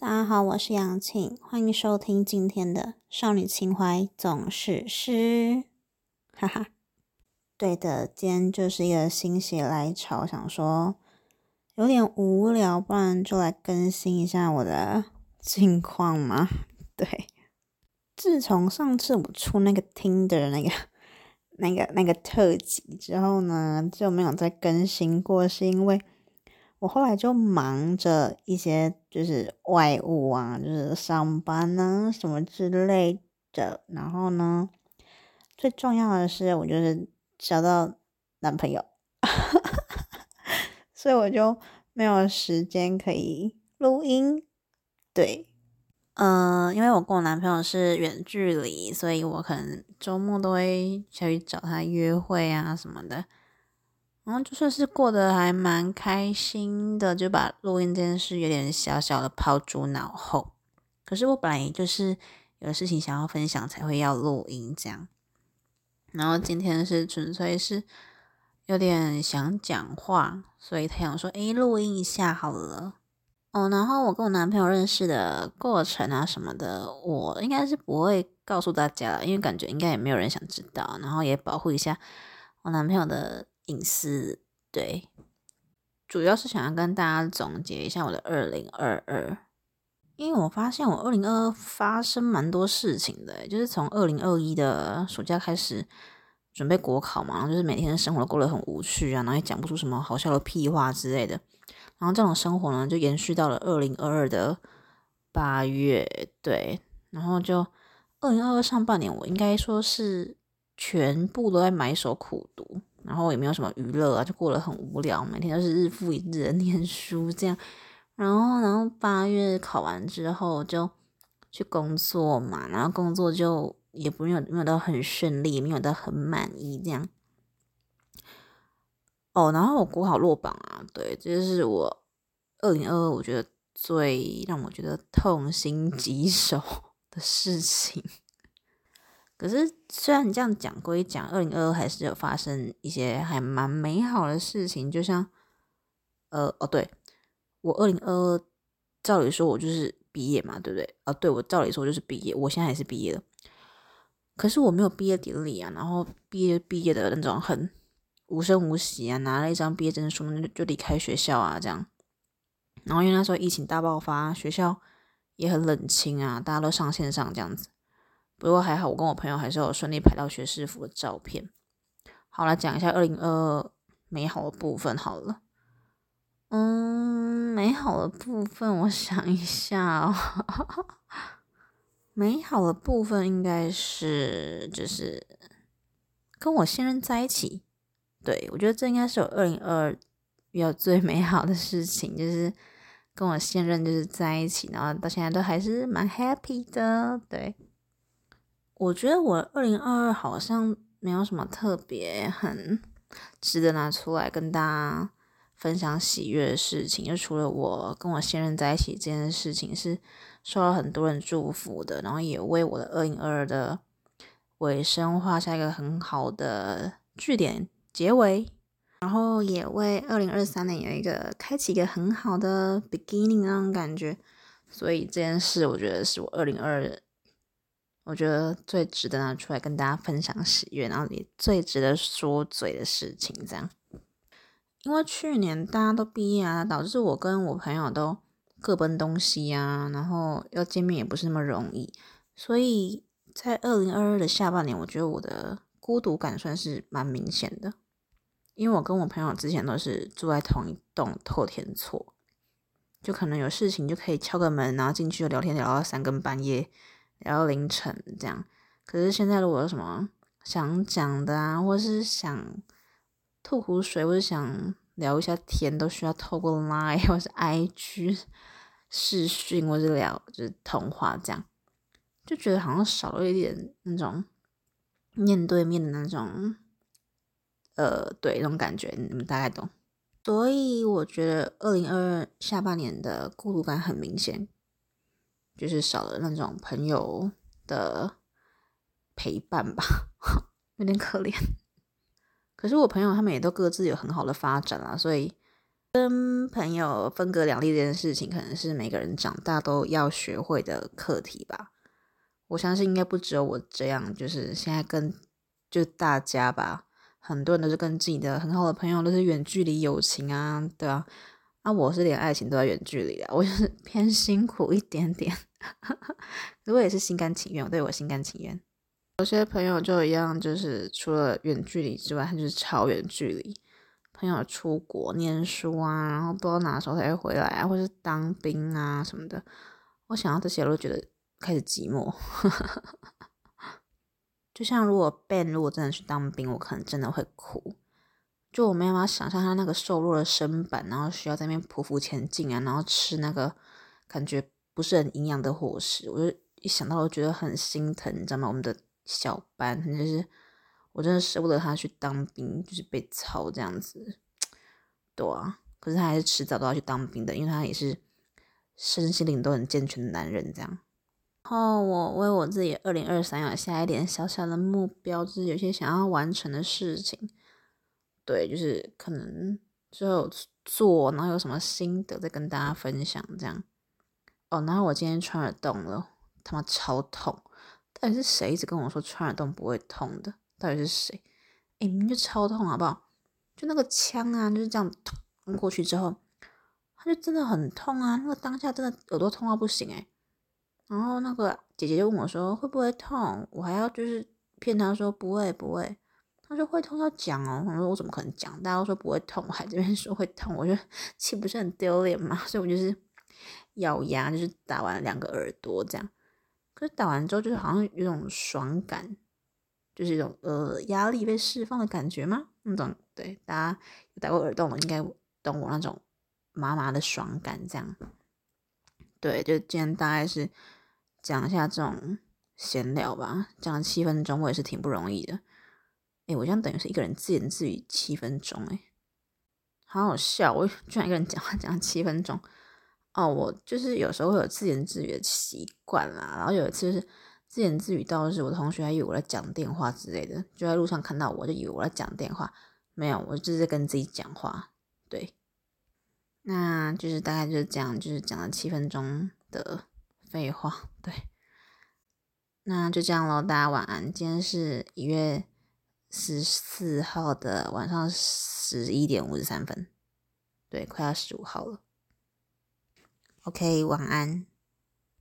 大家好，我是杨庆，欢迎收听今天的《少女情怀总是诗》。哈哈，对的，今天就是一个心血来潮，想说有点无聊，不然就来更新一下我的近况嘛。对，自从上次我出那个听的那个、那个、那个特辑之后呢，就没有再更新过，是因为。我后来就忙着一些就是外务啊，就是上班啊什么之类的。然后呢，最重要的是我就是找到男朋友，所以我就没有时间可以录音。对，嗯，因为我跟我男朋友是远距离，所以我可能周末都会去找他约会啊什么的。然后就算是过得还蛮开心的，就把录音这件事有点小小的抛诸脑后。可是我本来就是有事情想要分享才会要录音这样。然后今天是纯粹是有点想讲话，所以他想说，诶，录音一下好了。哦，然后我跟我男朋友认识的过程啊什么的，我应该是不会告诉大家，因为感觉应该也没有人想知道。然后也保护一下我男朋友的。隐私对，主要是想要跟大家总结一下我的二零二二，因为我发现我二零二二发生蛮多事情的，就是从二零二一的暑假开始准备国考嘛，然后就是每天的生活过得很无趣啊，然后也讲不出什么好笑的屁话之类的，然后这种生活呢就延续到了二零二二的八月，对，然后就二零二二上半年我应该说是全部都在埋首苦读。然后也没有什么娱乐啊，就过得很无聊，每天都是日复一日的念书这样。然后，然后八月考完之后就去工作嘛，然后工作就也不有没有到很顺利，没有到很满意这样。哦，然后我国考落榜啊，对，这就是我二零二二我觉得最让我觉得痛心疾首的事情。可是，虽然你这样讲归讲，二零二二还是有发生一些还蛮美好的事情。就像，呃，哦，对我二零二二，照理说我就是毕业嘛，对不对？啊，对我照理说就是毕业，我现在也是毕业了。可是我没有毕业典礼啊，然后毕业毕业的那种很无声无息啊，拿了一张毕业证书就就离开学校啊，这样。然后因为那时候疫情大爆发，学校也很冷清啊，大家都上线上这样子。不过还好，我跟我朋友还是有顺利拍到学士服的照片。好，来讲一下二零二二美好的部分好了。嗯，美好的部分，我想一下哦。美好的部分应该是就是跟我现任在一起。对我觉得这应该是我二零二二遇到最美好的事情，就是跟我现任就是在一起，然后到现在都还是蛮 happy 的。对。我觉得我二零二二好像没有什么特别很值得拿出来跟大家分享喜悦的事情，就除了我跟我现任在一起这件事情是受到很多人祝福的，然后也为我的二零二二的尾声画下一个很好的句点结尾，然后也为二零二三年有一个开启一个很好的 beginning 那种感觉，所以这件事我觉得是我二零二二。我觉得最值得拿出来跟大家分享喜悦，然后也最值得说嘴的事情，这样。因为去年大家都毕业啊，导致我跟我朋友都各奔东西啊，然后要见面也不是那么容易，所以在二零二二的下半年，我觉得我的孤独感算是蛮明显的。因为我跟我朋友之前都是住在同一栋透天厝，就可能有事情就可以敲个门，然后进去就聊天聊到三更半夜。聊到凌晨这样，可是现在如果有什么想讲的啊，或是想吐苦水，或者想聊一下天，都需要透过 Line 或是 IG 视讯，或是聊就是通话这样，就觉得好像少了一点那种面对面的那种，呃，对那种感觉，你们大概懂。所以我觉得二零二二下半年的孤独感很明显。就是少了那种朋友的陪伴吧，有点可怜。可是我朋友他们也都各自有很好的发展啦，所以跟朋友分隔两地这件事情，可能是每个人长大都要学会的课题吧。我相信应该不只有我这样，就是现在跟就大家吧，很多人都是跟自己的很好的朋友都是远距离友情啊，对啊。啊，我是连爱情都要远距离的，我就是偏辛苦一点点。如果也是心甘情愿，我对我心甘情愿。有些朋友就一样，就是除了远距离之外，他就是超远距离。朋友出国念书啊，然后不知道哪时候才会回来啊，或是当兵啊什么的。我想到这些，我都觉得开始寂寞。就像如果 Ben 如果真的去当兵，我可能真的会哭。就我没办法想象他那个瘦弱的身板，然后需要在那边匍匐前进啊，然后吃那个感觉不是很营养的伙食，我就一想到我觉得很心疼，你知道吗？我们的小班就是我真的舍不得他去当兵，就是被操这样子，对啊。可是他还是迟早都要去当兵的，因为他也是身心灵都很健全的男人这样。然后我为我自己二零二三有下一点小小的目标，就是有些想要完成的事情。对，就是可能之后做，然后有什么心得再跟大家分享这样。哦，然后我今天穿耳洞了，他妈超痛！到底是谁一直跟我说穿耳洞不会痛的？到底是谁？哎，明明就超痛，好不好？就那个枪啊，就是这样捅过去之后，他就真的很痛啊！那个当下真的耳朵痛到不行哎。然后那个姐姐就问我说会不会痛？我还要就是骗她说不会不会。他说会痛要讲哦，我说我怎么可能讲？大家都说不会痛，我还这边说会痛，我觉得岂不是很丢脸嘛？所以我就是咬牙，就是打完两个耳朵这样。可是打完之后，就是好像有种爽感，就是一种呃压力被释放的感觉吗？那种对，大家打过耳洞，应该懂我那种麻麻的爽感这样。对，就今天大概是讲一下这种闲聊吧，讲了七分钟，我也是挺不容易的。哎，我这样等于是一个人自言自语七分钟，哎，好好笑！我 居然一个人讲话讲七分钟。哦，我就是有时候会有自言自语的习惯啦。然后有一次是自言自语到是我同学还以为我在讲电话之类的，就在路上看到我就以为我在讲电话，没有，我就是在跟自己讲话。对，那就是大概就是这样，就是讲了七分钟的废话。对，那就这样喽，大家晚安。今天是一月。十四号的晚上十一点五十三分，对，快要十五号了。OK，晚安。